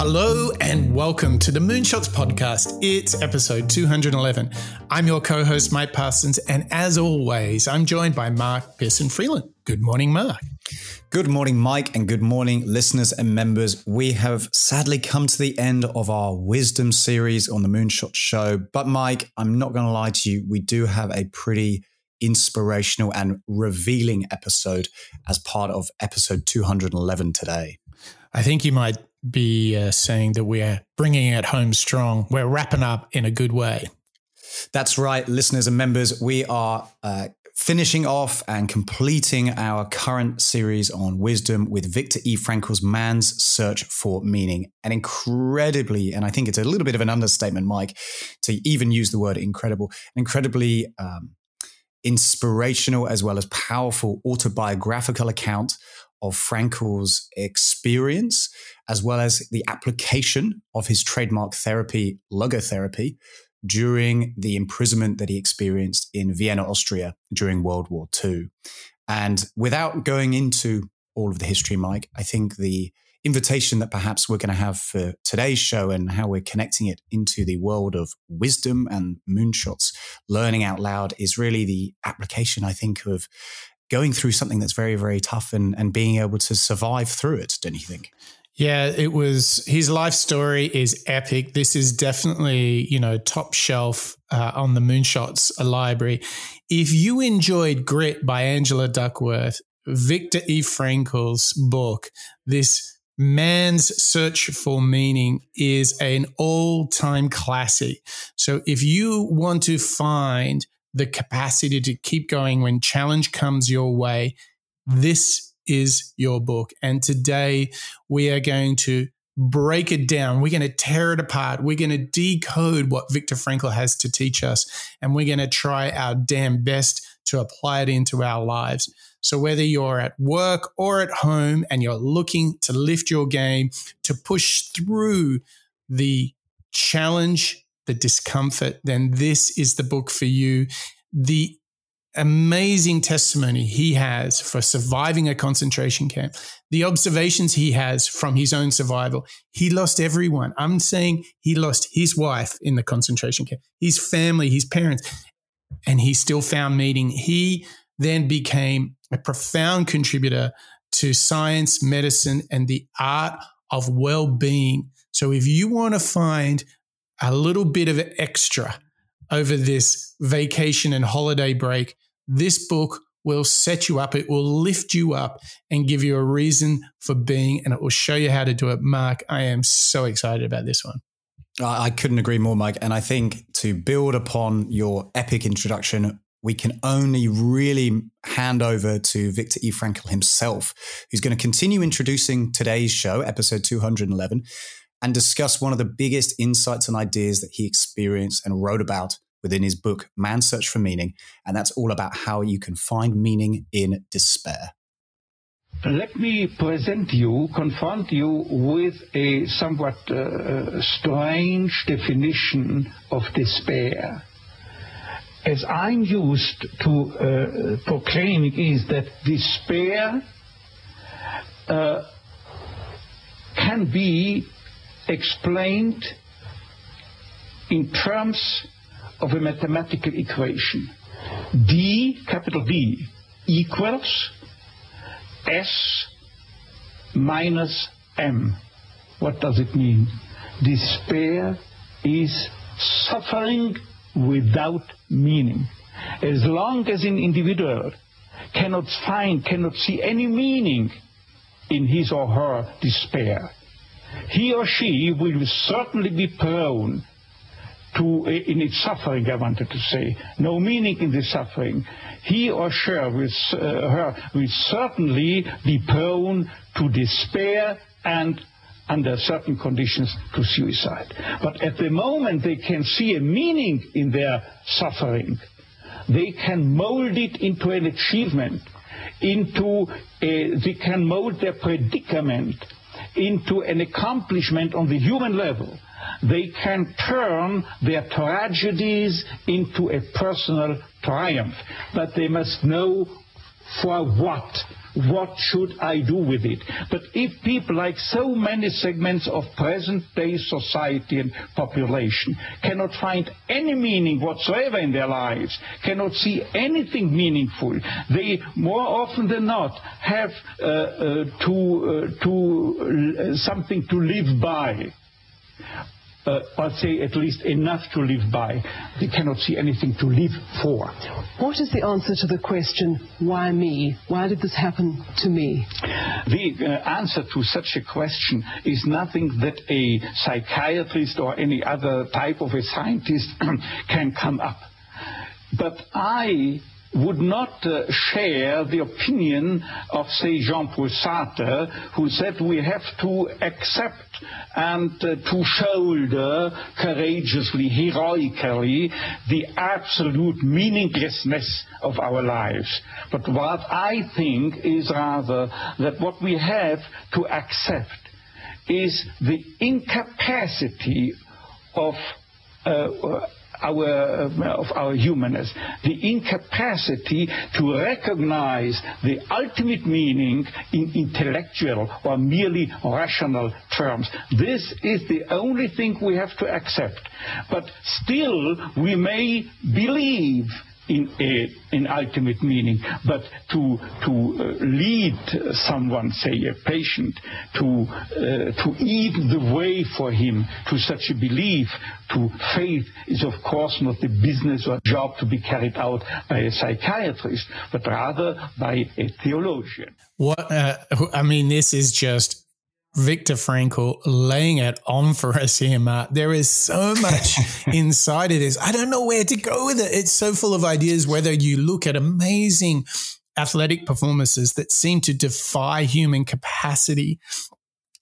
Hello and welcome to the Moonshots podcast. It's episode 211. I'm your co host, Mike Parsons, and as always, I'm joined by Mark Pearson Freeland. Good morning, Mark. Good morning, Mike, and good morning, listeners and members. We have sadly come to the end of our wisdom series on the Moonshot Show. But, Mike, I'm not going to lie to you, we do have a pretty inspirational and revealing episode as part of episode 211 today. I think you might be uh, saying that we're bringing it home strong. We're wrapping up in a good way. That's right, listeners and members. We are uh, finishing off and completing our current series on wisdom with Viktor E. Frankl's Man's Search for Meaning. An incredibly, and I think it's a little bit of an understatement, Mike, to even use the word incredible, incredibly um, inspirational as well as powerful autobiographical account of Frankl's experience, as well as the application of his trademark therapy, logotherapy, during the imprisonment that he experienced in Vienna, Austria during World War II. And without going into all of the history, Mike, I think the invitation that perhaps we're going to have for today's show and how we're connecting it into the world of wisdom and moonshots, learning out loud is really the application, I think, of going through something that's very, very tough and, and being able to survive through it, don't you think? Yeah, it was his life story is epic. This is definitely, you know, top shelf uh, on the Moonshots library. If you enjoyed Grit by Angela Duckworth, Viktor E. Frankl's book, this Man's Search for Meaning is an all time classic. So if you want to find the capacity to keep going when challenge comes your way, this is your book. And today we are going to break it down. We're going to tear it apart. We're going to decode what Viktor Frankl has to teach us. And we're going to try our damn best to apply it into our lives. So, whether you're at work or at home and you're looking to lift your game, to push through the challenge, the discomfort, then this is the book for you. The amazing testimony he has for surviving a concentration camp, the observations he has from his own survival. He lost everyone. I'm saying he lost his wife in the concentration camp, his family, his parents, and he still found meaning. He then became a profound contributor to science, medicine, and the art of well being. So if you want to find a little bit of extra, over this vacation and holiday break, this book will set you up. It will lift you up and give you a reason for being, and it will show you how to do it. Mark, I am so excited about this one. I couldn't agree more, Mike. And I think to build upon your epic introduction, we can only really hand over to Viktor E. Frankl himself, who's going to continue introducing today's show, episode 211, and discuss one of the biggest insights and ideas that he experienced and wrote about within his book, Man's Search for Meaning. And that's all about how you can find meaning in despair. Let me present you, confront you with a somewhat uh, strange definition of despair. As I'm used to uh, proclaiming is that despair uh, can be explained in terms of a mathematical equation. D, capital D, equals S minus M. What does it mean? Despair is suffering without meaning. As long as an individual cannot find, cannot see any meaning in his or her despair, he or she will certainly be prone to in its suffering, I wanted to say. No meaning in the suffering. He or she will, uh, her will certainly be prone to despair and under certain conditions to suicide. But at the moment they can see a meaning in their suffering, they can mold it into an achievement, into a, they can mold their predicament into an accomplishment on the human level they can turn their tragedies into a personal triumph. But they must know for what what should I do with it? But if people, like so many segments of present day society and population, cannot find any meaning whatsoever in their lives, cannot see anything meaningful, they more often than not have uh, uh, to, uh, to uh, something to live by uh, I'd say at least enough to live by. They cannot see anything to live for. What is the answer to the question, why me? Why did this happen to me? The uh, answer to such a question is nothing that a psychiatrist or any other type of a scientist can come up. But I would not uh, share the opinion of, say, Jean-Paul Sartre, who said we have to accept and uh, to shoulder courageously, heroically, the absolute meaninglessness of our lives. But what I think is rather that what we have to accept is the incapacity of uh, our, uh, of our humanness, the incapacity to recognize the ultimate meaning in intellectual or merely rational terms. This is the only thing we have to accept. But still, we may believe in, a, in ultimate meaning, but to, to uh, lead someone, say a patient, to, uh, to even the way for him to such a belief, to faith, is of course not the business or job to be carried out by a psychiatrist, but rather by a theologian. What uh, I mean, this is just Viktor Frankl laying it on for us here, Mark. There is so much inside of this. I don't know where to go with it. It's so full of ideas, whether you look at amazing athletic performances that seem to defy human capacity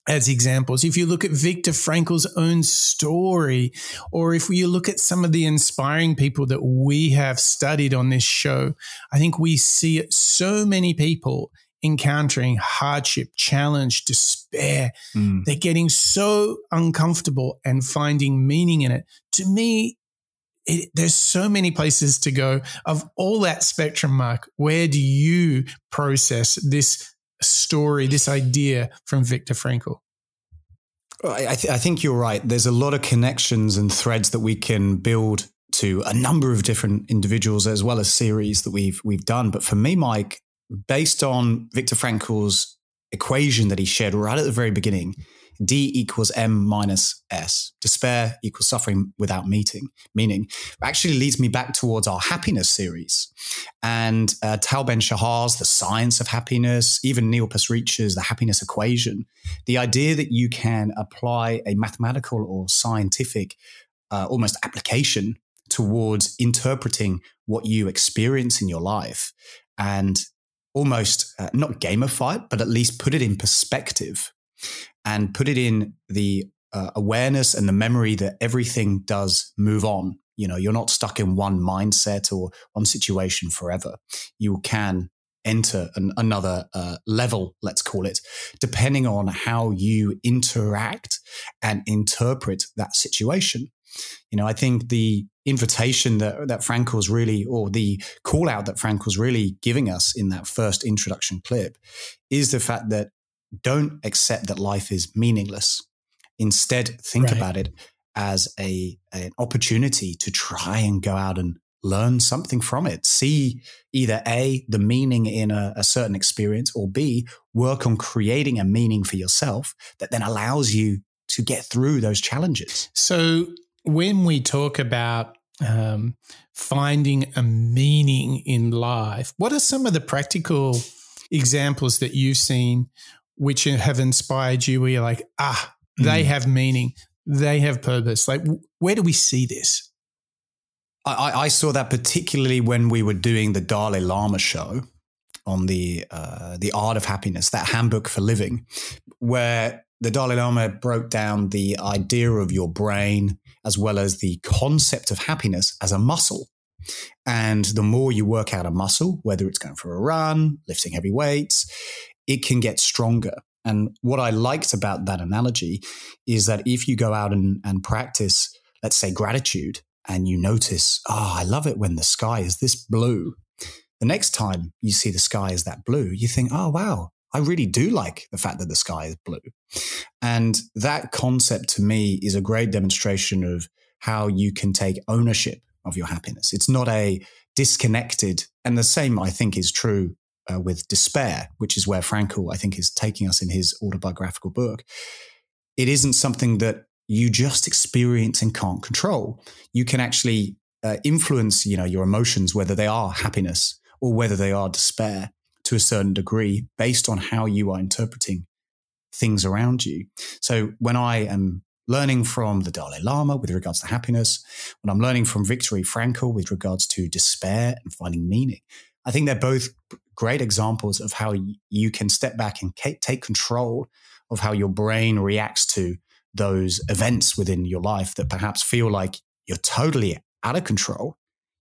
as examples. If you look at Viktor Frankl's own story, or if you look at some of the inspiring people that we have studied on this show, I think we see so many people encountering hardship, challenge, despair. Mm. They're getting so uncomfortable and finding meaning in it. To me, it, there's so many places to go. Of all that spectrum, Mark, where do you process this story, this idea from Viktor Frankl? I, th- I think you're right. There's a lot of connections and threads that we can build to a number of different individuals as well as series that we've we've done. But for me, Mike, based on Viktor Frankl's equation that he shared right at the very beginning, D equals M minus S. Despair equals suffering without meeting, meaning actually leads me back towards our happiness series. And uh, Tal Ben Shahar's The Science of Happiness, even Neil Pasricha's The Happiness Equation. The idea that you can apply a mathematical or scientific uh, almost application towards interpreting what you experience in your life and almost uh, not gamify it, but at least put it in perspective and put it in the uh, awareness and the memory that everything does move on. You know, you're not stuck in one mindset or one situation forever. You can enter an, another uh, level, let's call it, depending on how you interact and interpret that situation. You know, I think the invitation that, that Frankl's really, or the call out that Frankl's really giving us in that first introduction clip is the fact that don't accept that life is meaningless. Instead, think right. about it as a, an opportunity to try and go out and learn something from it. See either A, the meaning in a, a, certain experience, or B, work on creating a meaning for yourself that then allows you to get through those challenges. So, when we talk about um, finding a meaning in life, what are some of the practical examples that you've seen which have inspired you where you're like, ah, they mm. have meaning, they have purpose? Like, where do we see this? I, I, saw that particularly when we were doing the Dalai Lama show on the uh, the art of happiness, that handbook for living, where the Dalai Lama broke down the idea of your brain as well as the concept of happiness as a muscle. And the more you work out a muscle, whether it's going for a run, lifting heavy weights, it can get stronger. And what I liked about that analogy is that if you go out and, and practice, let's say, gratitude, and you notice, oh, I love it when the sky is this blue, the next time you see the sky is that blue, you think, oh, wow, I really do like the fact that the sky is blue. And that concept to me is a great demonstration of how you can take ownership of your happiness. It's not a disconnected, and the same I think is true uh, with despair, which is where Frankl, I think, is taking us in his autobiographical book. It isn't something that you just experience and can't control. You can actually uh, influence, you know, your emotions, whether they are happiness or whether they are despair to a certain degree based on how you are interpreting things around you. So when I am learning from the Dalai Lama with regards to happiness, when I'm learning from Viktor Frankl with regards to despair and finding meaning, I think they're both great examples of how you can step back and take control of how your brain reacts to those events within your life that perhaps feel like you're totally out of control.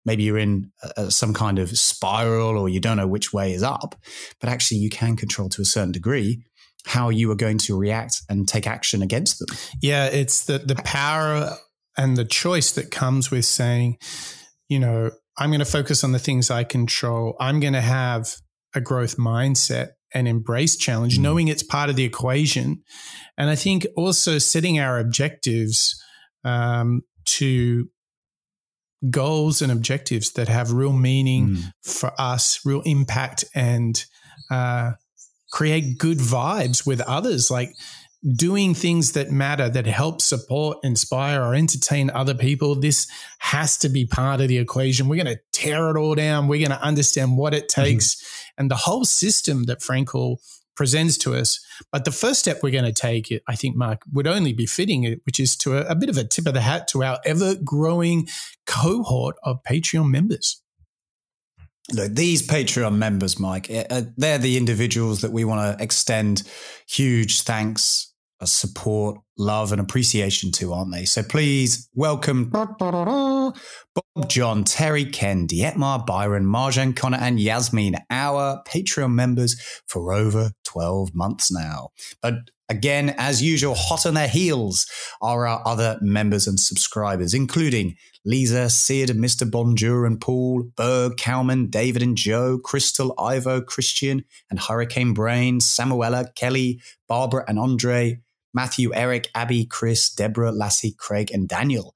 Maybe you're in a, some kind of spiral or you don't know which way is up, but actually you can control to a certain degree how you are going to react and take action against them. Yeah, it's the the power and the choice that comes with saying, you know, I'm going to focus on the things I control. I'm going to have a growth mindset and embrace challenge, mm. knowing it's part of the equation. And I think also setting our objectives um, to goals and objectives that have real meaning mm. for us, real impact, and uh, create good vibes with others. Like doing things that matter, that help support, inspire, or entertain other people. This has to be part of the equation. We're going to tear it all down. We're going to understand what it mm-hmm. takes mm-hmm. and the whole system that Frankl presents to us. But the first step we're going to take, I think, Mark, would only be fitting which is to a, a bit of a tip of the hat to our ever growing cohort of Patreon members. Look, these Patreon members, Mike, eh, uh, they're the individuals that we want to extend huge thanks support, love, and appreciation to, aren't they? So please welcome Bob, John, Terry, Ken, Dietmar, Byron, Marjan, Connor, and Yasmin, our Patreon members for over 12 months now. But again, as usual, hot on their heels are our other members and subscribers, including Lisa, Sid, Mr. Bonjour and Paul, Berg, Cowman, David and Joe, Crystal, Ivo, Christian, and Hurricane Brain, Samoela, Kelly, Barbara and Andre, Matthew, Eric, Abby, Chris, Deborah, Lasse, Craig, and Daniel.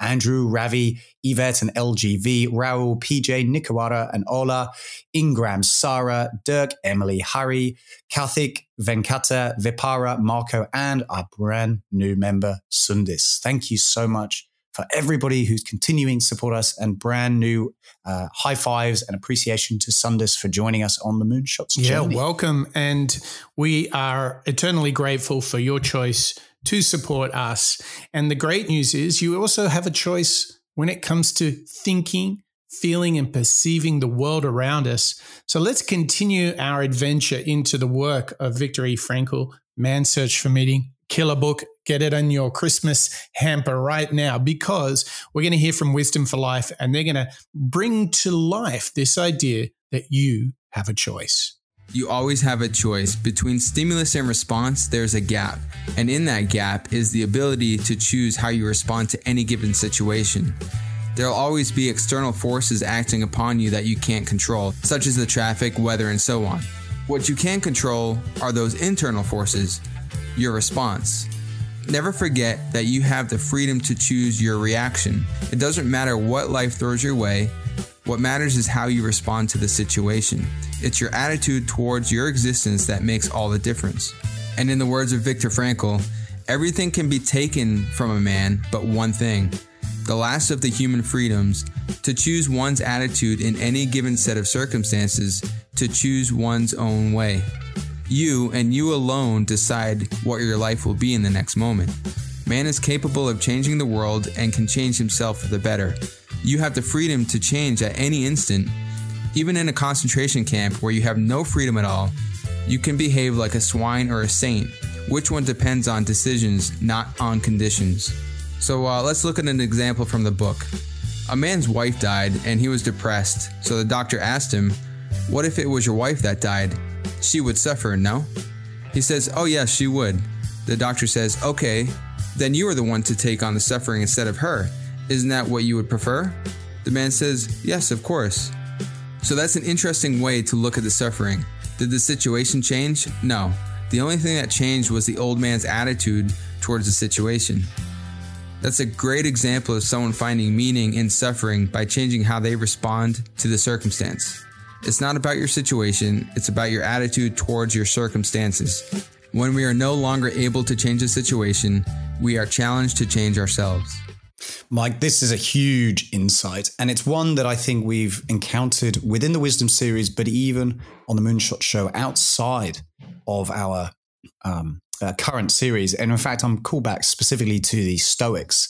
Andrew, Ravi, Yvette, and LGV, Rahul, PJ, Nicoara, and Ola, Ingram, Sarah, Dirk, Emily, Harry, Kathik, Venkata, Vipara, Marco, and our brand new member, Sundis. Thank you so much for everybody who's continuing to support us and brand new uh, high fives and appreciation to Sundus for joining us on the Moonshots journey. Yeah, welcome. And we are eternally grateful for your choice to support us. And the great news is you also have a choice when it comes to thinking, feeling, and perceiving the world around us. So let's continue our adventure into the work of Viktor E. Frankl, Man's Search for Meaning, killer book. Get it on your Christmas hamper right now because we're going to hear from Wisdom for Life and they're going to bring to life this idea that you have a choice. You always have a choice. Between stimulus and response, there's a gap. And in that gap is the ability to choose how you respond to any given situation. There'll always be external forces acting upon you that you can't control, such as the traffic, weather, and so on. What you can control are those internal forces, your response. Never forget that you have the freedom to choose your reaction. It doesn't matter what life throws your way, what matters is how you respond to the situation. It's your attitude towards your existence that makes all the difference. And in the words of Viktor Frankl, everything can be taken from a man but one thing the last of the human freedoms, to choose one's attitude in any given set of circumstances, to choose one's own way. You and you alone decide what your life will be in the next moment. Man is capable of changing the world and can change himself for the better. You have the freedom to change at any instant. Even in a concentration camp where you have no freedom at all, you can behave like a swine or a saint. Which one depends on decisions, not on conditions. So uh, let's look at an example from the book. A man's wife died and he was depressed, so the doctor asked him, What if it was your wife that died? She would suffer, no? He says, Oh, yes, she would. The doctor says, Okay, then you are the one to take on the suffering instead of her. Isn't that what you would prefer? The man says, Yes, of course. So that's an interesting way to look at the suffering. Did the situation change? No. The only thing that changed was the old man's attitude towards the situation. That's a great example of someone finding meaning in suffering by changing how they respond to the circumstance. It's not about your situation, it's about your attitude towards your circumstances. When we are no longer able to change a situation, we are challenged to change ourselves. Mike, this is a huge insight, and it's one that I think we've encountered within the Wisdom series, but even on the Moonshot Show outside of our um, uh, current series. And in fact, I'm called back specifically to the Stoics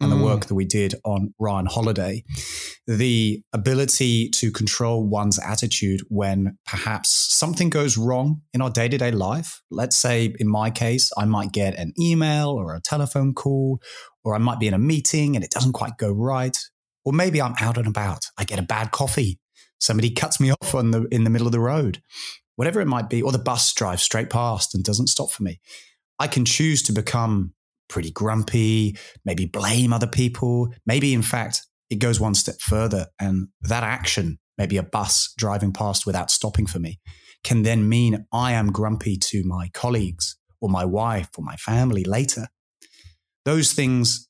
and mm. the work that we did on Ryan Holiday. The ability to control one's attitude when perhaps something goes wrong in our day to day life. Let's say, in my case, I might get an email or a telephone call, or I might be in a meeting and it doesn't quite go right. Or maybe I'm out and about. I get a bad coffee. Somebody cuts me off on the, in the middle of the road whatever it might be, or the bus drives straight past and doesn't stop for me. I can choose to become pretty grumpy, maybe blame other people. Maybe, in fact, it goes one step further. And that action, maybe a bus driving past without stopping for me, can then mean I am grumpy to my colleagues or my wife or my family later. Those things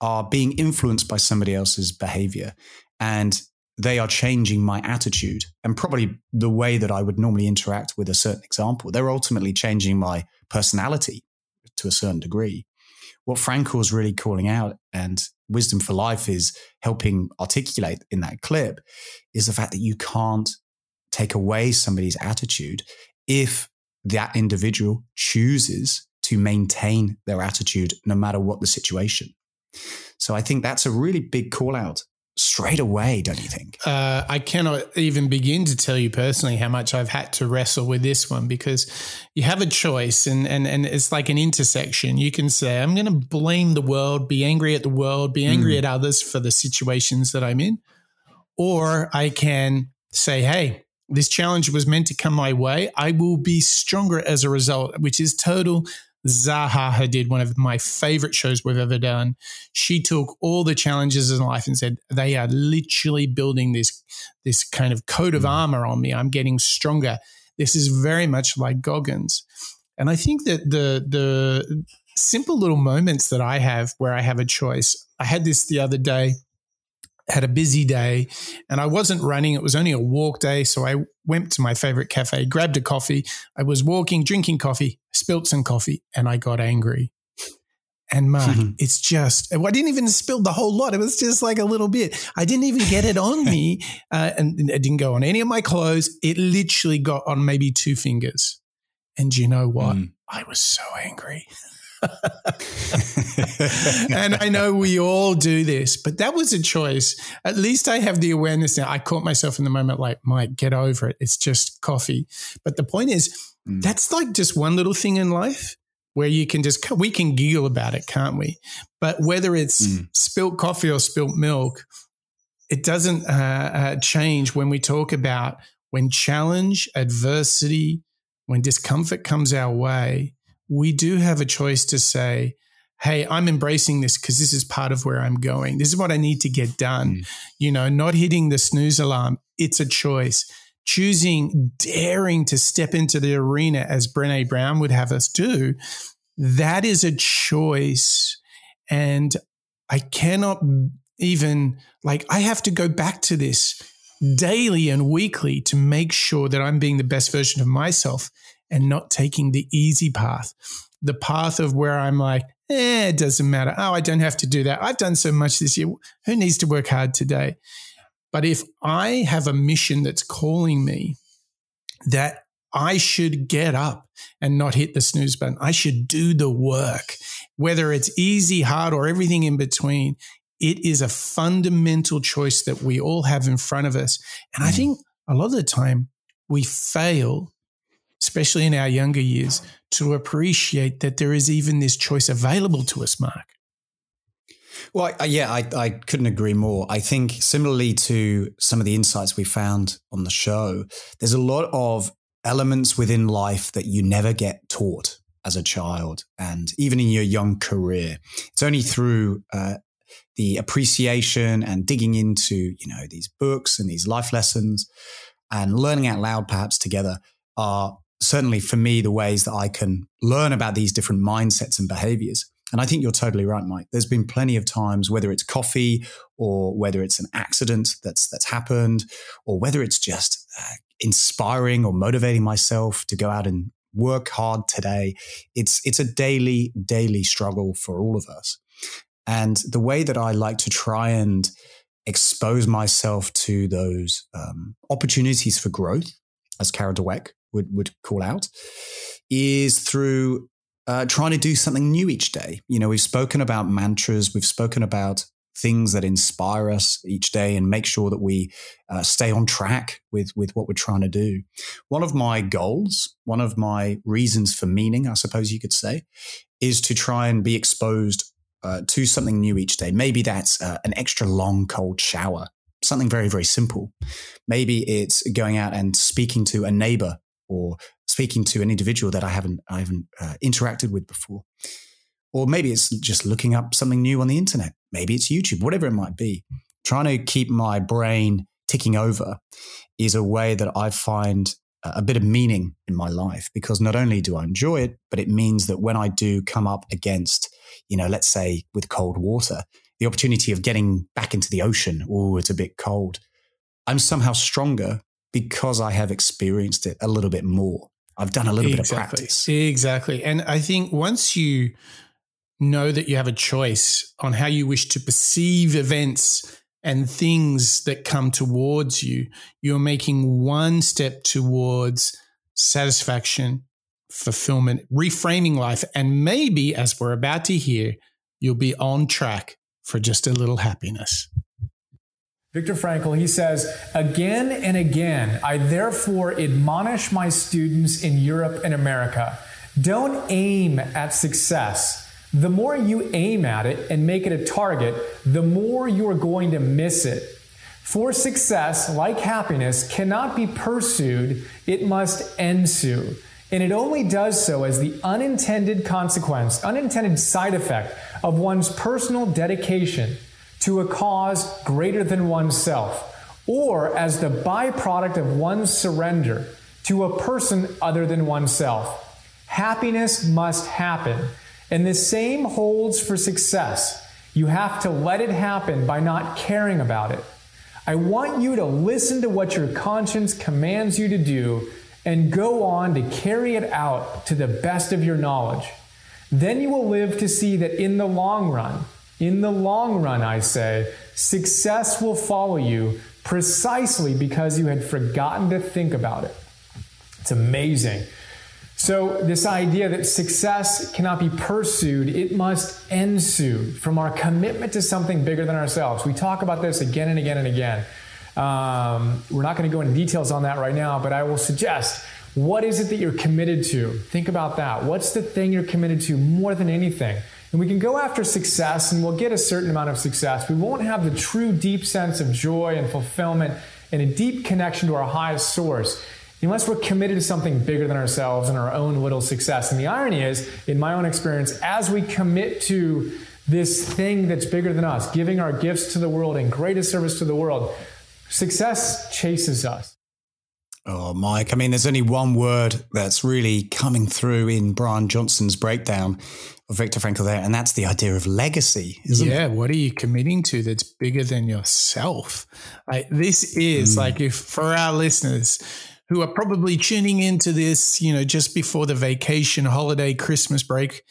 are being influenced by somebody else's behavior. And they are changing my attitude and probably the way that I would normally interact with a certain example. They're ultimately changing my personality to a certain degree. What Frankl is really calling out and Wisdom for Life is helping articulate in that clip is the fact that you can't take away somebody's attitude if that individual chooses to maintain their attitude no matter what the situation. So I think that's a really big call out straight away, don't you think? Uh, I cannot even begin to tell you personally how much I've had to wrestle with this one because you have a choice and, and, and it's like an intersection. You can say, I'm going to blame the world, be angry at the world, be angry mm. at others for the situations that I'm in. Or I can say, hey, this challenge was meant to come my way. I will be stronger as a result, which is total Zaha Hadid, one of my favorite shows we've ever done. She took all the challenges in life and said, they are literally building this, this kind of coat of mm. armor on me. I'm getting stronger. This is very much like Goggins. And I think that the, the simple little moments that I have where I have a choice, I had this the other day had a busy day and I wasn't running. It was only a walk day. So I went to my favorite cafe, grabbed a coffee. I was walking, drinking coffee, spilt some coffee, and I got angry. And Mark, mm-hmm. it's just, I didn't even spill the whole lot. It was just like a little bit. I didn't even get it on me. Uh, and it didn't go on any of my clothes. It literally got on maybe two fingers. And you know what? Mm. I was so angry. and I know we all do this, but that was a choice. At least I have the awareness now. I caught myself in the moment like, Mike, get over it. It's just coffee. But the point is, mm. that's like just one little thing in life where you can just, we can giggle about it, can't we? But whether it's mm. spilt coffee or spilt milk, it doesn't uh, uh, change when we talk about when challenge, adversity, when discomfort comes our way we do have a choice to say, hey, I'm embracing this because this is part of where I'm going. This is what I need to get done. Mm. You know, not hitting the snooze alarm. It's a choice. Choosing, daring to step into the arena as Brene Brown would have us do, that is a choice. And I cannot even, like, I have to go back to this daily and weekly to make sure that I'm being the best version of myself and not taking the easy path, the path of where I'm like, eh, it doesn't matter. Oh, I don't have to do that. I've done so much this year. Who needs to work hard today? But if I have a mission that's calling me, that I should get up and not hit the snooze button. I should do the work, whether it's easy, hard, or everything in between. It is a fundamental choice that we all have in front of us. And I mm. think a lot of the time we fail especially in our younger years, to appreciate that there is even this choice available to us, Mark. Well, I, yeah, I, I couldn't agree more. I think similarly to some of the insights we found on the show, there's a lot of elements within life that you never get taught as a child and even in your young career. It's only through uh, the appreciation and digging into, you know, these books and these life lessons and learning out loud, perhaps together, are certainly for me the ways that I can learn about these different mindsets and behaviors. And I think you're totally right, Mike. There's been plenty of times, whether it's coffee or whether it's an accident that's that's happened, or whether it's just uh, inspiring or motivating myself to go out and work hard today. It's it's a daily daily struggle for all of us. And the way that I like to try and expose myself to those um, opportunities for growth, as Carol Dweck would, would call out, is through uh, trying to do something new each day. You know, we've spoken about mantras, we've spoken about things that inspire us each day and make sure that we uh, stay on track with with what we're trying to do. One of my goals, one of my reasons for meaning, I suppose you could say, is to try and be exposed uh, to something new each day. Maybe that's uh, an extra long cold shower, something very very simple. Maybe it's going out and speaking to a neighbor or speaking to an individual that I haven't I haven't uh, interacted with before. Or maybe it's just looking up something new on the internet. Maybe it's YouTube, whatever it might be. Trying to keep my brain ticking over is a way that I find a bit of meaning in my life because not only do I enjoy it, but it means that when I do come up against, you know, let's say with cold water, the opportunity of getting back into the ocean, oh, it's a bit cold, I'm somehow stronger because I have experienced it a little bit more. I've done a little exactly. bit of practice. Exactly. And I think once you know that you have a choice on how you wish to perceive events and things that come towards you, you're making one step towards satisfaction, fulfillment, reframing life. And maybe, as we're about to hear, you'll be on track for just a little happiness. Viktor Frankl, he says, Again and again, I therefore admonish my students in Europe and America don't aim at success. The more you aim at it and make it a target, the more you are going to miss it. For success, like happiness, cannot be pursued, it must ensue. And it only does so as the unintended consequence, unintended side effect of one's personal dedication to a cause greater than oneself, or as the byproduct of one's surrender to a person other than oneself. Happiness must happen. And the same holds for success. You have to let it happen by not caring about it. I want you to listen to what your conscience commands you to do and go on to carry it out to the best of your knowledge. Then you will live to see that in the long run, in the long run, I say, success will follow you precisely because you had forgotten to think about it. It's amazing. So, this idea that success cannot be pursued, it must ensue from our commitment to something bigger than ourselves. We talk about this again and again and again. Um, we're not going to go into details on that right now, but I will suggest what is it that you're committed to? Think about that. What's the thing you're committed to more than anything? And we can go after success and we'll get a certain amount of success. We won't have the true deep sense of joy and fulfillment and a deep connection to our highest source unless we're committed to something bigger than ourselves and our own little success. And the irony is, in my own experience, as we commit to this thing that's bigger than us, giving our gifts to the world and greatest service to the world, success chases us. Oh, Mike. I mean, there's only one word that's really coming through in Brian Johnson's breakdown of Viktor Frankl there, and that's the idea of legacy, isn't yeah, it? what are you committing to that's bigger than yourself? Like, this is mm. like if for our listeners who are probably tuning into this, you know, just before the vacation, holiday, Christmas break,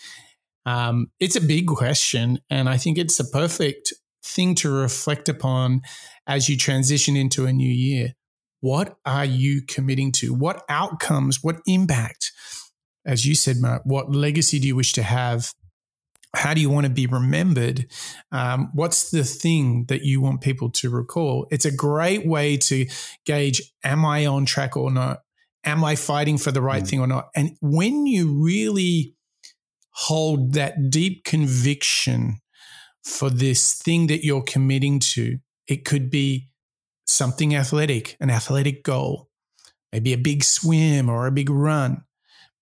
um, it's a big question. And I think it's a perfect thing to reflect upon as you transition into a new year. What are you committing to? What outcomes, what impact? As you said, Mark, what legacy do you wish to have? How do you want to be remembered? Um, what's the thing that you want people to recall? It's a great way to gauge am I on track or not? Am I fighting for the right mm. thing or not? And when you really hold that deep conviction for this thing that you're committing to, it could be something athletic, an athletic goal, maybe a big swim or a big run.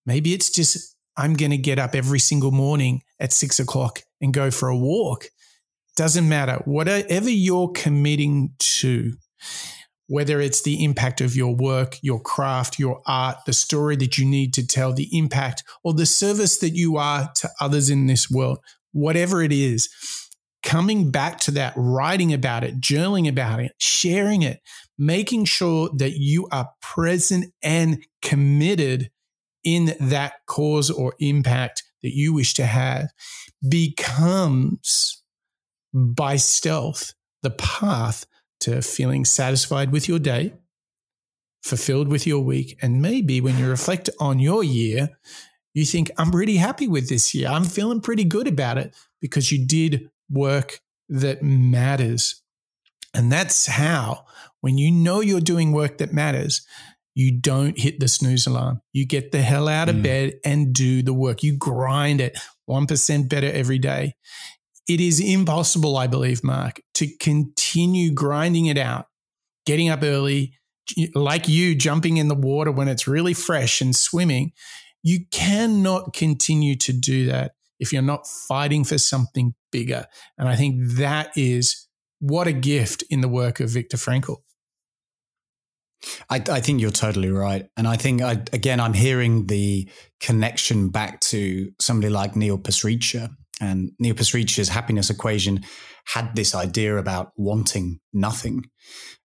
Maybe it's just, I'm going to get up every single morning at six o'clock and go for a walk. Doesn't matter. Whatever you're committing to, whether it's the impact of your work, your craft, your art, the story that you need to tell, the impact, or the service that you are to others in this world, whatever it is, coming back to that, writing about it, journaling about it, sharing it, making sure that you are present and committed in that cause or impact that you wish to have becomes by stealth the path to feeling satisfied with your day, fulfilled with your week, and maybe when you reflect on your year, you think, I'm pretty happy with this year. I'm feeling pretty good about it because you did work that matters. And that's how, when you know you're doing work that matters, you don't hit the snooze alarm. You get the hell out of mm. bed and do the work. You grind it 1% better every day. It is impossible, I believe, Mark, to continue grinding it out, getting up early, like you jumping in the water when it's really fresh and swimming. You cannot continue to do that if you're not fighting for something bigger. And I think that is what a gift in the work of Viktor Frankl. I, I, think you're totally right. And I think, I, again, I'm hearing the connection back to somebody like Neil Pasricha. And Neil Pasricha's happiness equation had this idea about wanting nothing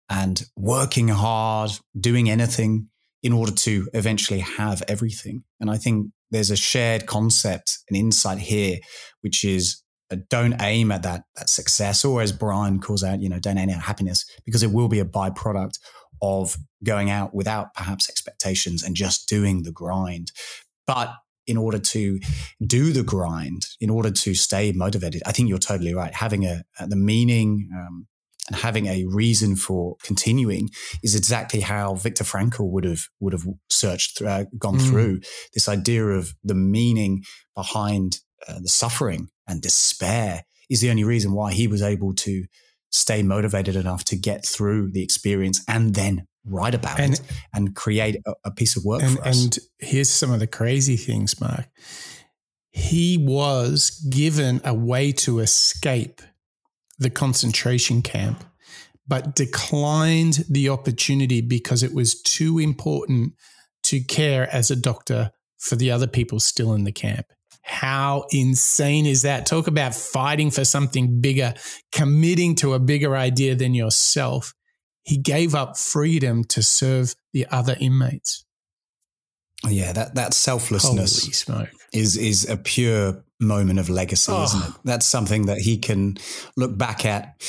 and working hard, doing anything in order to eventually have everything. And I think there's a shared concept, an insight here, which is uh, don't aim at that, that success, or as Brian calls out, you know, don't aim at happiness, because it will be a byproduct of going out without perhaps expectations and just doing the grind. But in order to do the grind, in order to stay motivated, I think you're totally right. Having a, a the meaning um, and having a reason for continuing is exactly how Viktor Frankl would have would have searched uh, gone mm. through this idea of the meaning behind uh, the suffering and despair is the only reason why he was able to stay motivated enough to get through the experience and then write about and, it and create a, a piece of work and, And here's some of the crazy things, Mark. He was given a way to escape the concentration camp, but declined the opportunity because it was too important to care as a doctor for the other people still in the camp. How insane is that? Talk about fighting for something bigger, committing to a bigger idea than yourself. He gave up freedom to serve the other inmates. Yeah, that that selflessness is is a pure moment of legacy, oh. isn't it? That's something that he can look back at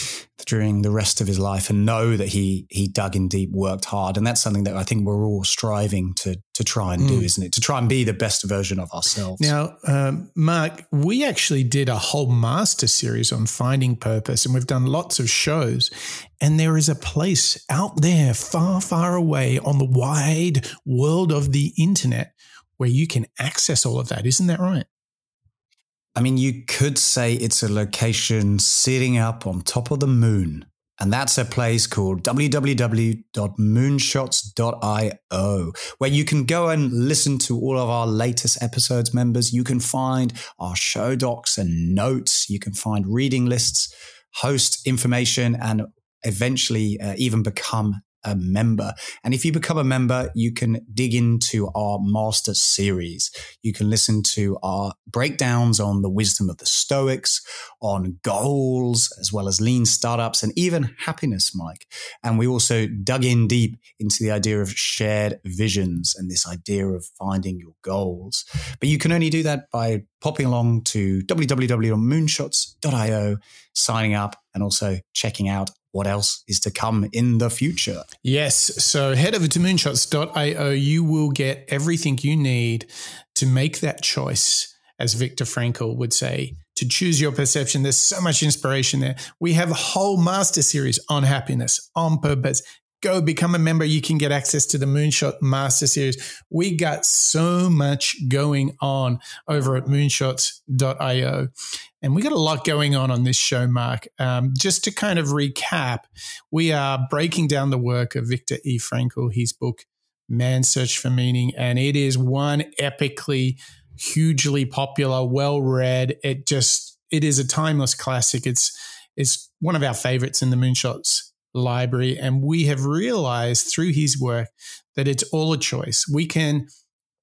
during the rest of his life and know that he he dug in deep, worked hard, and that's something that I think we're all striving to to try and mm. do, isn't it? To try and be the best version of ourselves. Now, um, Mark, we actually did a whole master series on finding purpose, and we've done lots of shows. And there is a place out there, far, far away on the wide world of the internet, where you can access all of that. Isn't that right? I mean, you could say it's a location sitting up on top of the moon. And that's a place called www.moonshots.io, where you can go and listen to all of our latest episodes, members. You can find our show docs and notes. You can find reading lists, host information, and eventually uh, even become a member. And if you become a member, you can dig into our master series. You can listen to our breakdowns on the wisdom of the Stoics, on goals, as well as lean startups, and even happiness, Mike. And we also dug in deep into the idea of shared visions and this idea of finding your goals. But you can only do that by popping along to www.moonshots.io, signing up, and also checking out what else is to come in the future. Yes. So head over to moonshots.io. You will get everything you need to make that choice, as Viktor Frankl would say, to choose your perception. There's so much inspiration there. We have a whole master series on happiness, on purpose, go become a member. You can get access to the Moonshot Master Series. We got so much going on over at moonshots.io. And we got a lot going on on this show, Mark. Um, just to kind of recap, we are breaking down the work of Viktor E. Frankl, his book, Man's Search for Meaning. And it is one epically, hugely popular, well read. It just, it is a timeless classic. It's, it's one of our favorites in the Moonshots library. And we have realized through his work that it's all a choice. We can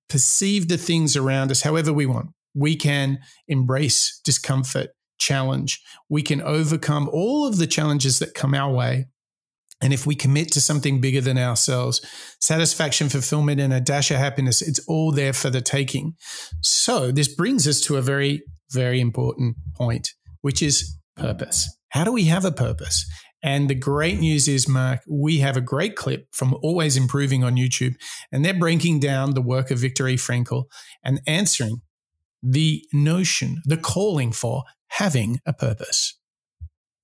perceive the things around us however we want. We can embrace discomfort, challenge. We can overcome all of the challenges that come our way. And if we commit to something bigger than ourselves, satisfaction, fulfillment, and a dash of happiness, it's all there for the taking. So, this brings us to a very, very important point, which is purpose. How do we have a purpose? And the great news is, Mark, we have a great clip from Always Improving on YouTube, and they're breaking down the work of Viktor E. Frankl and answering the notion, the calling for having a purpose.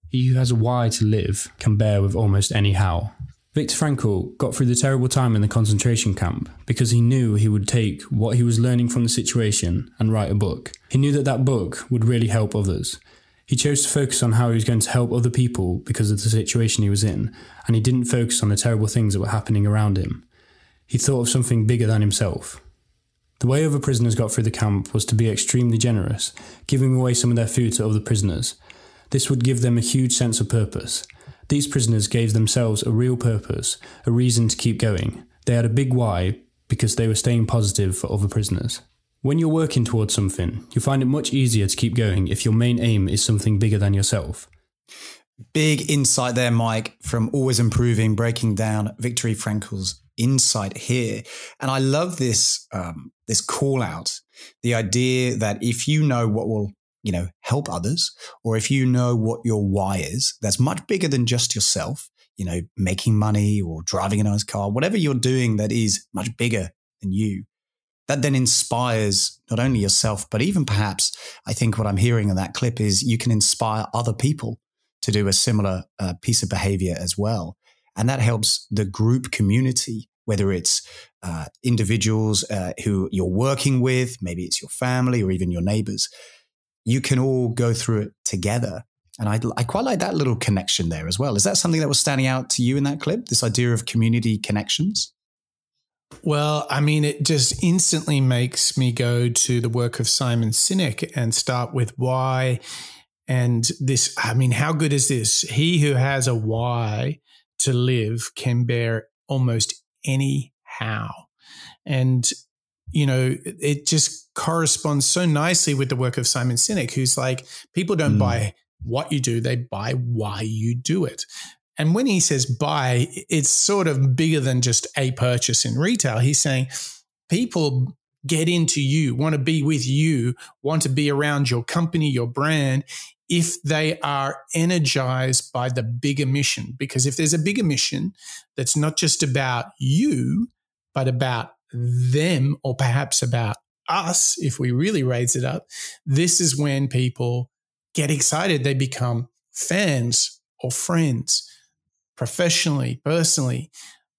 He who has a why to live can bear with almost any how. Viktor Frankl got through the terrible time in the concentration camp because he knew he would take what he was learning from the situation and write a book. He knew that that book would really help others, he chose to focus on how he was going to help other people because of the situation he was in, and he didn't focus on the terrible things that were happening around him. He thought of something bigger than himself. The way other prisoners got through the camp was to be extremely generous, giving away some of their food to other prisoners. This would give them a huge sense of purpose. These prisoners gave themselves a real purpose, a reason to keep going. They had a big why because they were staying positive for other prisoners. When you're working towards something, you find it much easier to keep going if your main aim is something bigger than yourself. Big insight there, Mike, from Always Improving, breaking down Viktor E. Frankl's insight here. And I love this um, this call out, the idea that if you know what will you know help others, or if you know what your why is, that's much bigger than just yourself. You know, making money or driving a nice car, whatever you're doing that is much bigger than you that then inspires not only yourself, but even perhaps I think what I'm hearing in that clip is you can inspire other people to do a similar uh, piece of behavior as well. And that helps the group community, whether it's uh, individuals uh, who you're working with, maybe it's your family or even your neighbors. You can all go through it together. And I, I quite like that little connection there as well. Is that something that was standing out to you in that clip? This idea of community connections? Well, I mean, it just instantly makes me go to the work of Simon Sinek and start with why. And this, I mean, how good is this? He who has a why to live can bear almost any how. And, you know, it just corresponds so nicely with the work of Simon Sinek, who's like, people don't mm. buy what you do, they buy why you do it. And when he says buy, it's sort of bigger than just a purchase in retail. He's saying people get into you, want to be with you, want to be around your company, your brand, if they are energized by the bigger mission. Because if there's a bigger mission that's not just about you, but about them, or perhaps about us, if we really raise it up, this is when people get excited. They become fans or friends professionally, personally,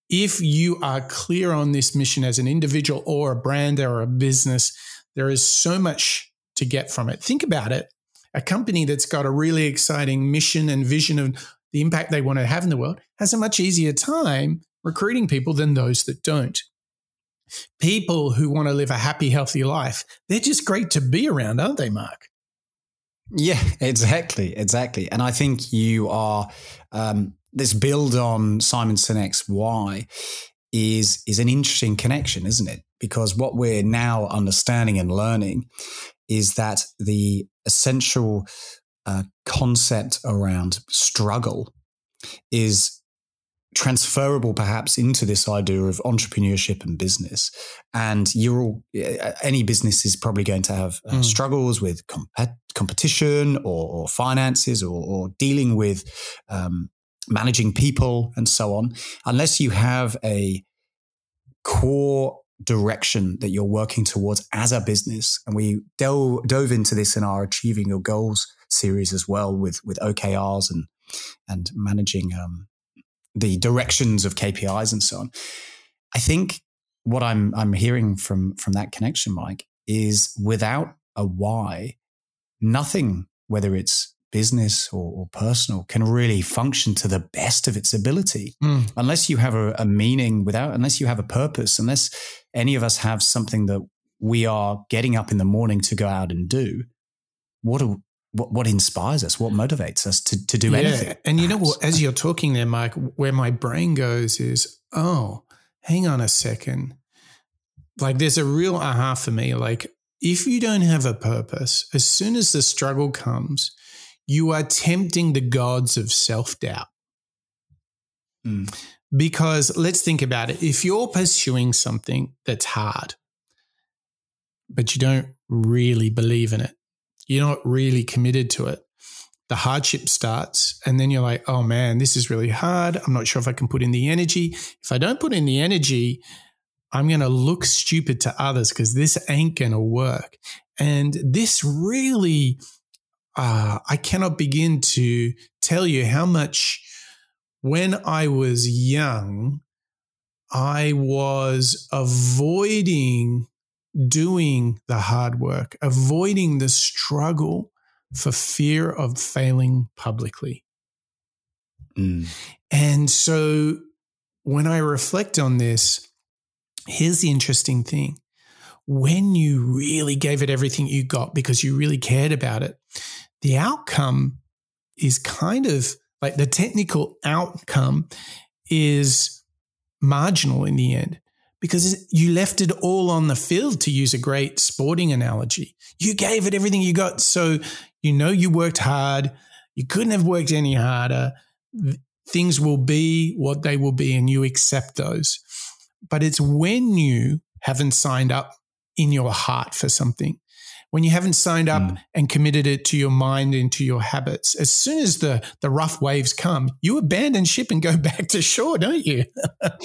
if you are clear on this mission as an individual or a brand or a business, there is so much to get from it. Think about it. A company that's got a really exciting mission and vision of the impact they want to have in the world has a much easier time recruiting people than those that don't. People who want to live a happy, healthy life, they're just great to be around, aren't they, Mark? Yeah, exactly, exactly. And I think you are um, this build on Simon Sinek's why is is an interesting connection, isn't it? Because what we're now understanding and learning is that the essential uh, concept around struggle is transferable perhaps into this idea of entrepreneurship and business and you're all any business is probably going to have uh, mm. struggles with comp- competition or, or finances or, or, dealing with um, managing people and so on, unless you have a core direction that you're working towards as a business. And we dove, dove into this in our Achieving Your Goals series as well with, with OKRs and, and managing um, the directions of KPIs and so on. I think what I'm, I'm hearing from, from that connection, Mike, is without a why, nothing, whether it's business or, or, personal can really function to the best of its ability mm. unless you have a, a, meaning without unless you have a purpose unless any of us have something that we are getting up in the morning to go out and do what what, what inspires us, what motivates us to, to do yeah. anything. And you know what, as you're talking there, Mike, where my brain goes is, oh, hang on a second. Like there's a real aha for me. Like if you don't have a purpose, as soon as the struggle comes, you are tempting the gods of self doubt. Mm. Because let's think about it. If you're pursuing something that's hard, but you don't really believe in it, you're not really committed to it, the hardship starts. And then you're like, oh man, this is really hard. I'm not sure if I can put in the energy. If I don't put in the energy, I'm going to look stupid to others because this ain't going to work. And this really, uh, I cannot begin to tell you how much when I was young, I was avoiding doing the hard work, avoiding the struggle for fear of failing publicly. Mm. And so when I reflect on this, here's the interesting thing. When you really gave it everything you got because you really cared about it, the outcome is kind of like the technical outcome is marginal in the end because you left it all on the field to use a great sporting analogy. You gave it everything you got. So you know you worked hard. You couldn't have worked any harder. Things will be what they will be, and you accept those. But it's when you haven't signed up in your heart for something when you haven't signed up mm. and committed it to your mind and to your habits, as soon as the, the rough waves come, you abandon ship and go back to shore, don't you?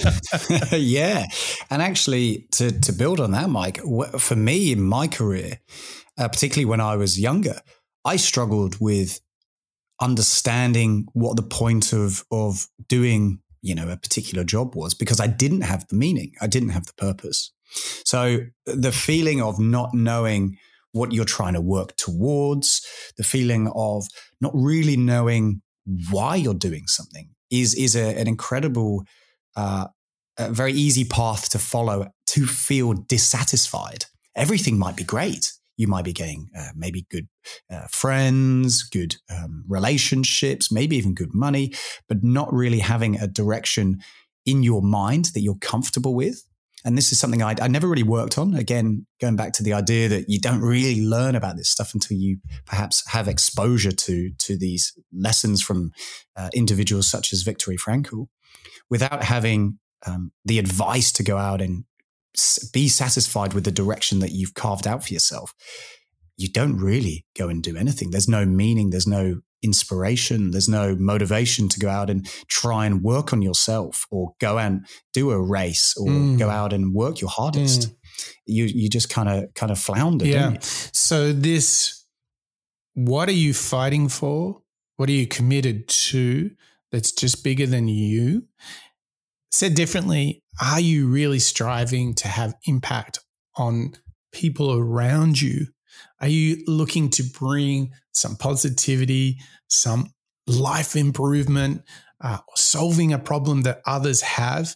yeah. And actually, to, to build on that, Mike, for me in my career, uh, particularly when I was younger, I struggled with understanding what the point of, of doing you know a particular job was because I didn't have the meaning, I didn't have the purpose. So the feeling of not knowing what you're trying to work towards, the feeling of not really knowing why you're doing something is is a, an incredible, uh, a very easy path to follow to feel dissatisfied. Everything might be great. You might be getting uh, maybe good uh, friends, good um, relationships, maybe even good money, but not really having a direction in your mind that you're comfortable with and this is something I, I never really worked on. Again, going back to the idea that you don't really learn about this stuff until you perhaps have exposure to to these lessons from uh, individuals such as Viktor Frankl, without having um, the advice to go out and be satisfied with the direction that you've carved out for yourself. You don't really go and do anything. There's no meaning. There's no inspiration. There's no motivation to go out and try and work on yourself or go and do a race or mm. go out and work your hardest. Mm. You you just kind of kind of flounder. Yeah. So this, what are you fighting for? What are you committed to? That's just bigger than you. Said differently, are you really striving to have impact on people around you are you looking to bring some positivity, some life improvement, uh, solving a problem that others have?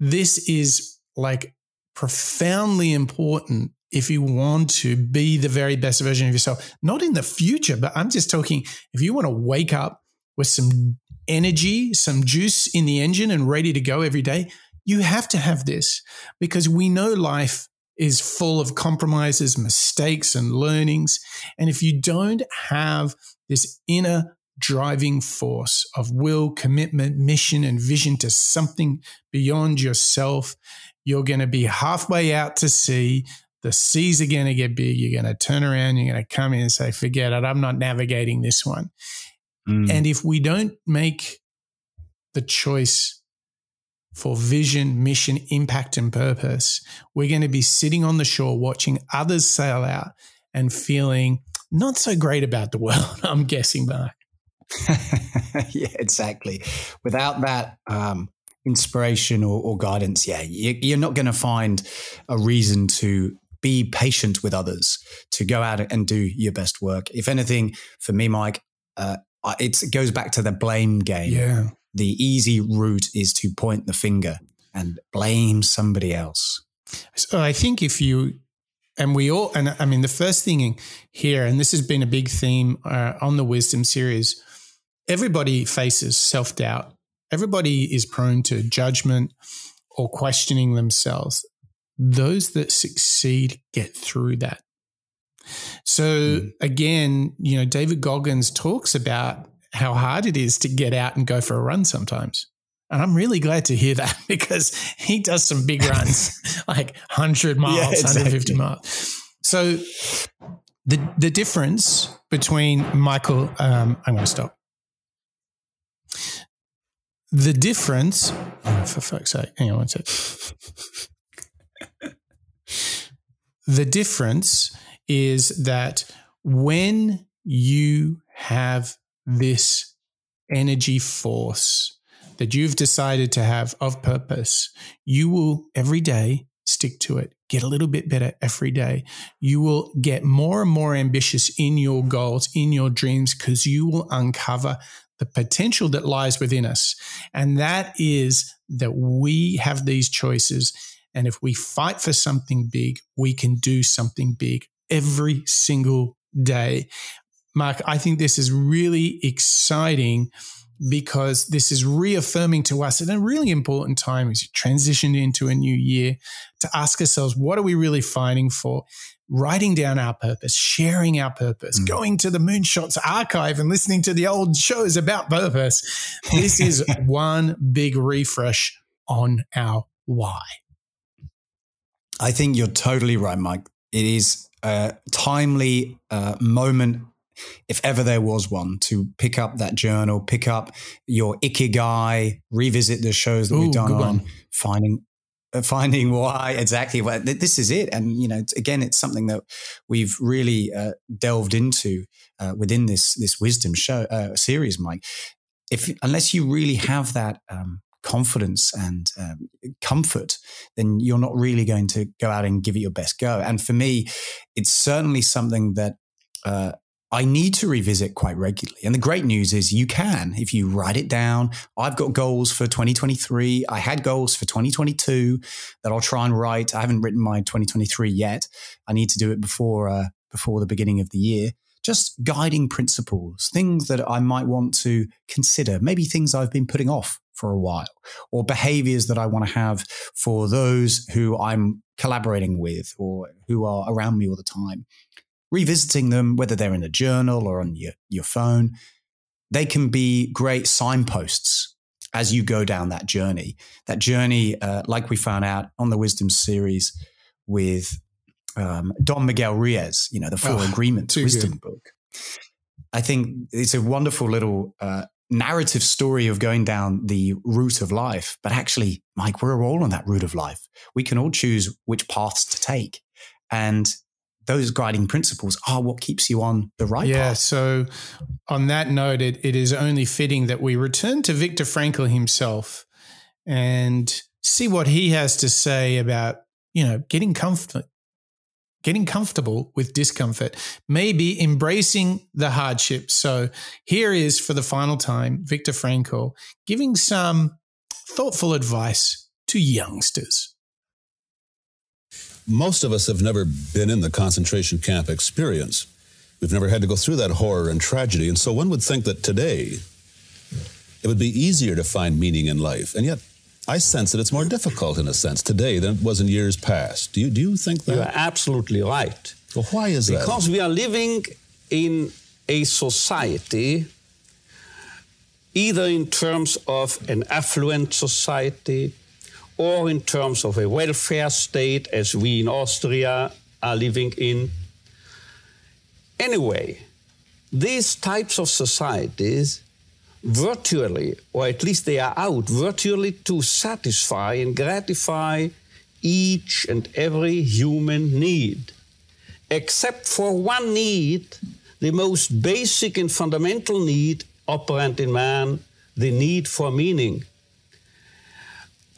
This is like profoundly important if you want to be the very best version of yourself, not in the future, but I'm just talking if you want to wake up with some energy, some juice in the engine and ready to go every day, you have to have this because we know life is full of compromises, mistakes, and learnings. And if you don't have this inner driving force of will, commitment, mission, and vision to something beyond yourself, you're going to be halfway out to sea. The seas are going to get big. You're going to turn around. You're going to come in and say, forget it. I'm not navigating this one. Mm. And if we don't make the choice for vision, mission, impact, and purpose, we're going to be sitting on the shore watching others sail out and feeling not so great about the world, I'm guessing, Mark. yeah, exactly. Without that um, inspiration or, or, guidance, yeah, you, are not going to find a reason to be patient with others, to go out and do your best work. If anything, for me, Mike, uh, it goes back to the blame game. Yeah the easy route is to point the finger and blame somebody else. So I think if you and we all, and I mean, the first thing here, and this has been a big theme uh, on the wisdom series, everybody faces self doubt. Everybody is prone to judgment or questioning themselves. Those that succeed get through that. So mm. again, you know, David Goggins talks about how hard it is to get out and go for a run sometimes. And I'm really glad to hear that because he does some big runs, like 100 miles, yeah, exactly. 150 miles. So the the difference between Michael, um, I'm going to stop. The difference, oh, for fuck's sake, hang on one sec. the difference is that when you have this energy force that you've decided to have of purpose, you will every day stick to it, get a little bit better every day. You will get more and more ambitious in your goals, in your dreams, because you will uncover the potential that lies within us. And that is that we have these choices. And if we fight for something big, we can do something big every single day. Mark, I think this is really exciting because this is reaffirming to us at a really important time as you transition into a new year to ask ourselves, what are we really fighting for? Writing down our purpose, sharing our purpose, mm. going to the Moonshots archive and listening to the old shows about purpose. This is one big refresh on our why. I think you're totally right, Mike. It is a timely uh, moment if ever there was one, to pick up that journal, pick up your ikigai, revisit the shows that Ooh, we've done on one. finding uh, finding why exactly. Well, this is it. And you know again it's something that we've really uh, delved into uh, within this this wisdom show uh, series mike. If unless you really have that um, confidence and um, comfort then you're not really going to go out and give it your best go. And for me it's certainly something that uh, I need to revisit quite regularly. And the great news is you can if you write it down. I've got goals for 2023. I had goals for 2022 that I'll try and write. I haven't written my 2023 yet. I need to do it before uh, before the beginning of the year. Just guiding principles, things that I might want to consider, maybe things I've been putting off for a while, or behaviors that I want to have for those who I'm collaborating with or who are around me all the time revisiting them, whether they're in a journal or on your, your phone, they can be great signposts as you go down that journey. That journey, uh, like we found out on the Wisdom series with um, Don Miguel Ruiz, you know, the Four oh, Agreements Wisdom good. book. I think it's a wonderful little uh, narrative story of going down the route of life. But actually, Mike, we're all on that route of life. We can all choose which paths to take. And those guiding principles are what keeps you on the right path. yeah, path. So, on that note, it, it is only fitting that we return to Viktor Frankl himself and see what he has to say about, you know, getting comfort, getting comfortable with discomfort, maybe embracing the hardship. So, here is for the final time Viktor Frankl giving some thoughtful advice to youngsters most of us have never been in the concentration camp experience. We've never had to go through that horror and tragedy. And so one would think that today it would be easier to find meaning in life. And yet I sense that it's more difficult in a sense today than it was in years past. Do you, do you think that? You're absolutely right. Well, why is because that? Because we are living in a society, either in terms of an affluent society, or in terms of a welfare state as we in Austria are living in. Anyway, these types of societies virtually, or at least they are out, virtually to satisfy and gratify each and every human need. Except for one need, the most basic and fundamental need operant in man, the need for meaning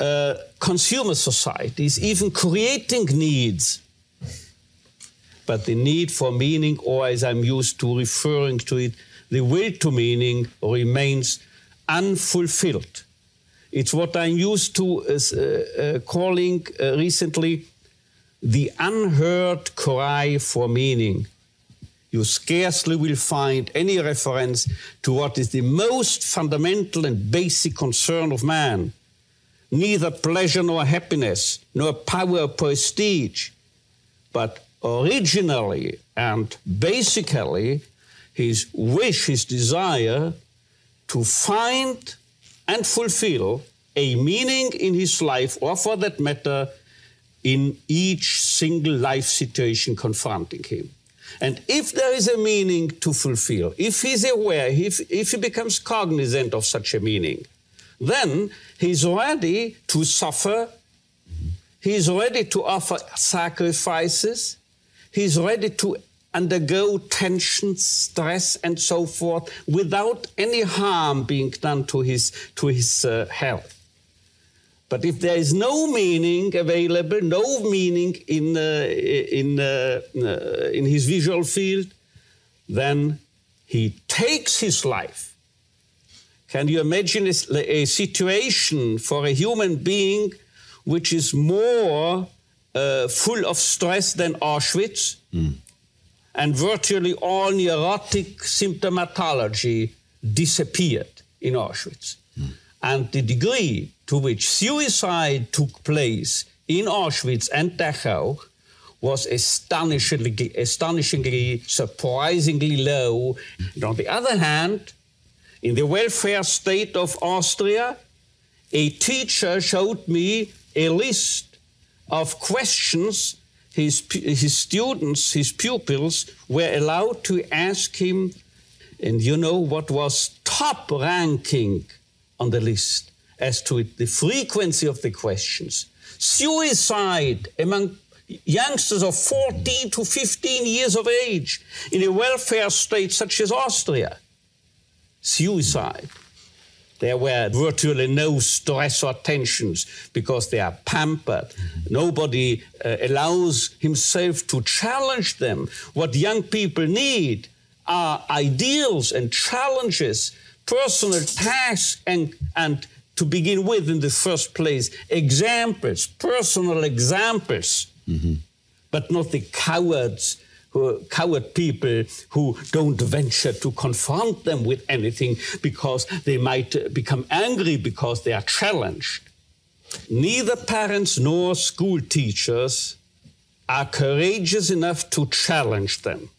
uh, consumer societies, even creating needs. But the need for meaning, or as I'm used to referring to it, the will to meaning remains unfulfilled. It's what I'm used to as, uh, uh, calling uh, recently the unheard cry for meaning. You scarcely will find any reference to what is the most fundamental and basic concern of man. Neither pleasure nor happiness, nor power or prestige, but originally and basically his wish, his desire to find and fulfill a meaning in his life, or for that matter, in each single life situation confronting him. And if there is a meaning to fulfill, if he's aware, if, if he becomes cognizant of such a meaning, then he's ready to suffer, he's ready to offer sacrifices, he's ready to undergo tension, stress, and so forth without any harm being done to his, to his uh, health. But if there is no meaning available, no meaning in, uh, in, uh, uh, in his visual field, then he takes his life. Can you imagine a, situation for a human being which is more uh, full of stress than Auschwitz? Mm. And virtually all neurotic symptomatology disappeared in Auschwitz. Mm. And the degree to which suicide took place in Auschwitz and Dachau was astonishingly, astonishingly, surprisingly low. And on the other hand, in the welfare state of Austria, a teacher showed me a list of questions his, his students, his pupils, were allowed to ask him, and you know what was top ranking on the list as to the frequency of the questions. Suicide among youngsters of 14 to 15 years of age in a welfare state such as Austria. Suicide. There were virtually no stress or tensions because they are pampered. Nobody uh, allows himself to challenge them. What young people need are ideals and challenges personal tasks and, and to begin with in the first place, examples, personal examples, mm-hmm. but not the cowards who coward people who don't venture to confront them with anything because they might become angry because they are challenged. Neither parents nor school teachers are courageous enough to challenge them.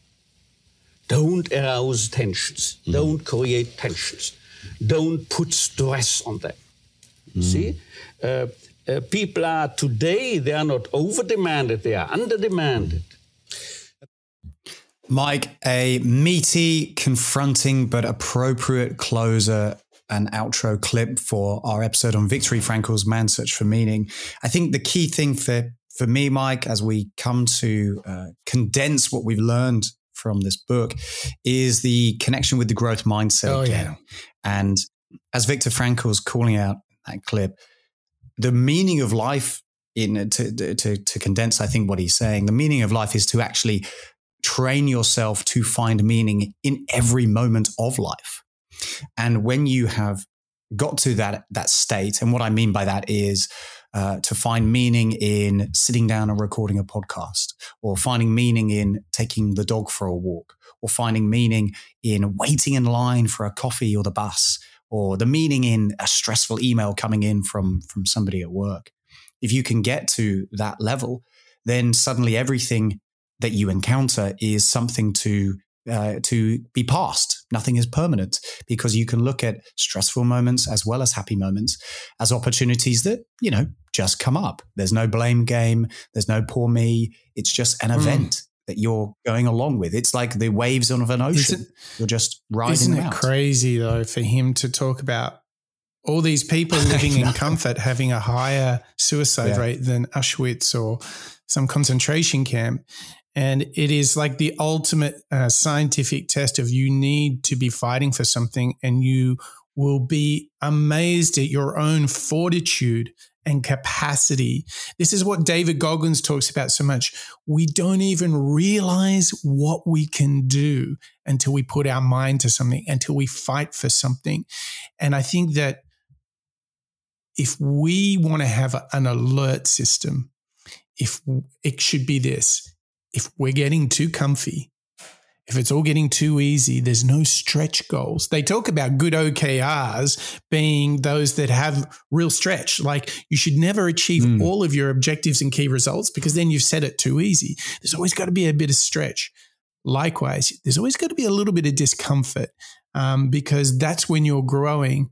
Don't arouse tensions. Mm. Don't create tensions. Don't put stress on them. Mm. See? Uh, uh, people are today, they are not over demanded, they are under demanded. Mike, a meaty, confronting, but appropriate closer and outro clip for our episode on Viktor Frankl's Man's Search for Meaning. I think the key thing for, for me, Mike, as we come to uh, condense what we've learned from this book is the connection with the growth mindset oh, again. Yeah. And as Viktor Frankl's calling out that clip, the meaning of life in to, to, to condense, I think what he's saying, the meaning of life is to actually train yourself to find meaning in every moment of life. And when you have got to that that state, and what I mean by that is uh, to find meaning in sitting down and recording a podcast, or finding meaning in taking the dog for a walk, or finding meaning in waiting in line for a coffee or the bus, or the meaning in a stressful email coming in from from somebody at work. If you can get to that level, then suddenly everything that you encounter is something to uh, to be past. Nothing is permanent because you can look at stressful moments as well as happy moments as opportunities that, you know, just come up. There's no blame game. There's no poor me. It's just an mm. event that you're going along with. It's like the waves of an ocean. you're just riding Isn't it out. crazy though for him to talk about all these people living in comfort having a higher suicide yeah. rate than Auschwitz or some concentration camp and it is like the ultimate uh, scientific test of you need to be fighting for something and you will be amazed at your own fortitude and capacity. This is what David Goggins talks about so much. We don't even realize what we can do until we put our mind to something, until we fight for something. And I think that if we want to have an alert system, if it should be this if we're getting too comfy, if it's all getting too easy, there's no stretch goals. They talk about good OKRs being those that have real stretch. Like you should never achieve mm. all of your objectives and key results because then you've set it too easy. There's always got to be a bit of stretch. Likewise, there's always got to be a little bit of discomfort um, because that's when you're growing.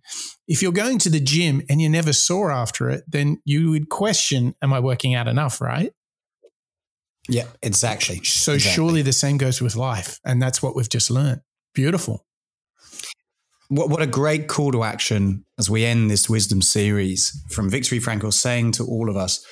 If you're going to the gym and you're never sore after it, then you would question, Am I working out enough? Right. Yeah, exactly. So exactly. surely the same goes with life. And that's what we've just learned. Beautiful. What, what a great call to action as we end this wisdom series from Viktor E. Frankl saying to all of us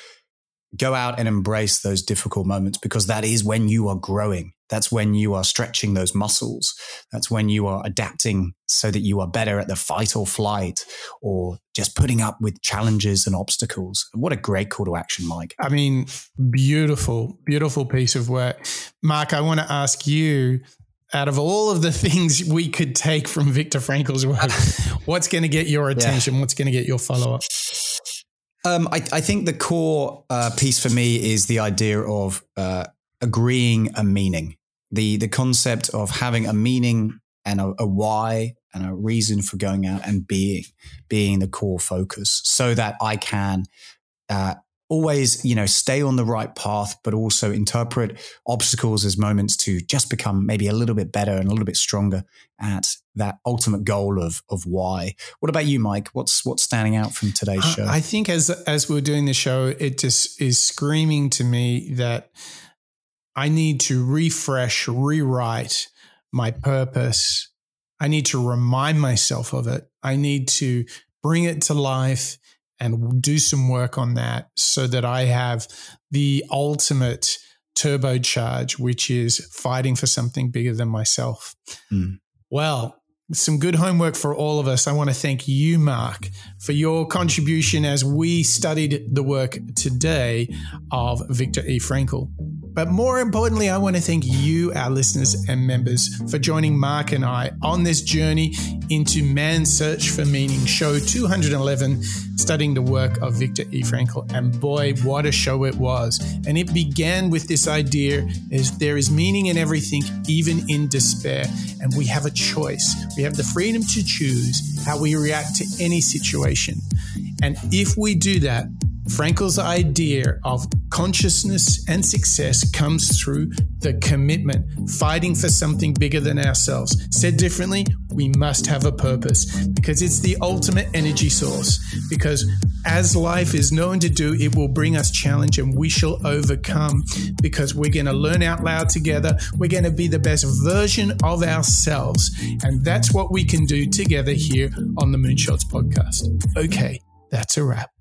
go out and embrace those difficult moments because that is when you are growing. That's when you are stretching those muscles. That's when you are adapting so that you are better at the fight or flight or just putting up with challenges and obstacles. What a great call to action, Mike. I mean, beautiful, beautiful piece of work. Mark, I want to ask you out of all of the things we could take from Viktor Frankl's work, what's going to get your attention? Yeah. What's going to get your follow up? Um, I, I, think the core uh, piece for me is the idea of uh, agreeing a meaning, the the concept of having a meaning and a, a, why and a reason for going out and being being the core focus, so that I can uh, always, you know, stay on the right path, but also interpret obstacles as moments to just become maybe a little bit better and a little bit stronger at that ultimate goal of of why. What about you, Mike? What's what's standing out from today's show? I think as as we're doing the show, it just is screaming to me that I need to refresh, rewrite my purpose. I need to remind myself of it. I need to bring it to life and do some work on that so that I have the ultimate turbocharge, which is fighting for something bigger than myself. Mm. Well, some good homework for all of us. I want to thank you, Mark, for your contribution as we studied the work today of Viktor E. Frankl. But more importantly, I want to thank you, our listeners and members, for joining Mark and I on this journey into Man's Search for Meaning, show 211, studying the work of Viktor E. Frankl. And boy, what a show it was. And it began with this idea is there is meaning in everything, even in despair. And we have a choice. We have the freedom to choose how we react to any situation. And if we do that, Frankl's idea of consciousness and success comes through the commitment, fighting for something bigger than ourselves. Said differently, we must have a purpose because it's the ultimate energy source. Because as life is known to do, it will bring us challenge and we shall overcome because we're going to learn out loud together. We're going to be the best version of ourselves. And that's what we can do together here on the Moonshots podcast. Okay, that's a wrap.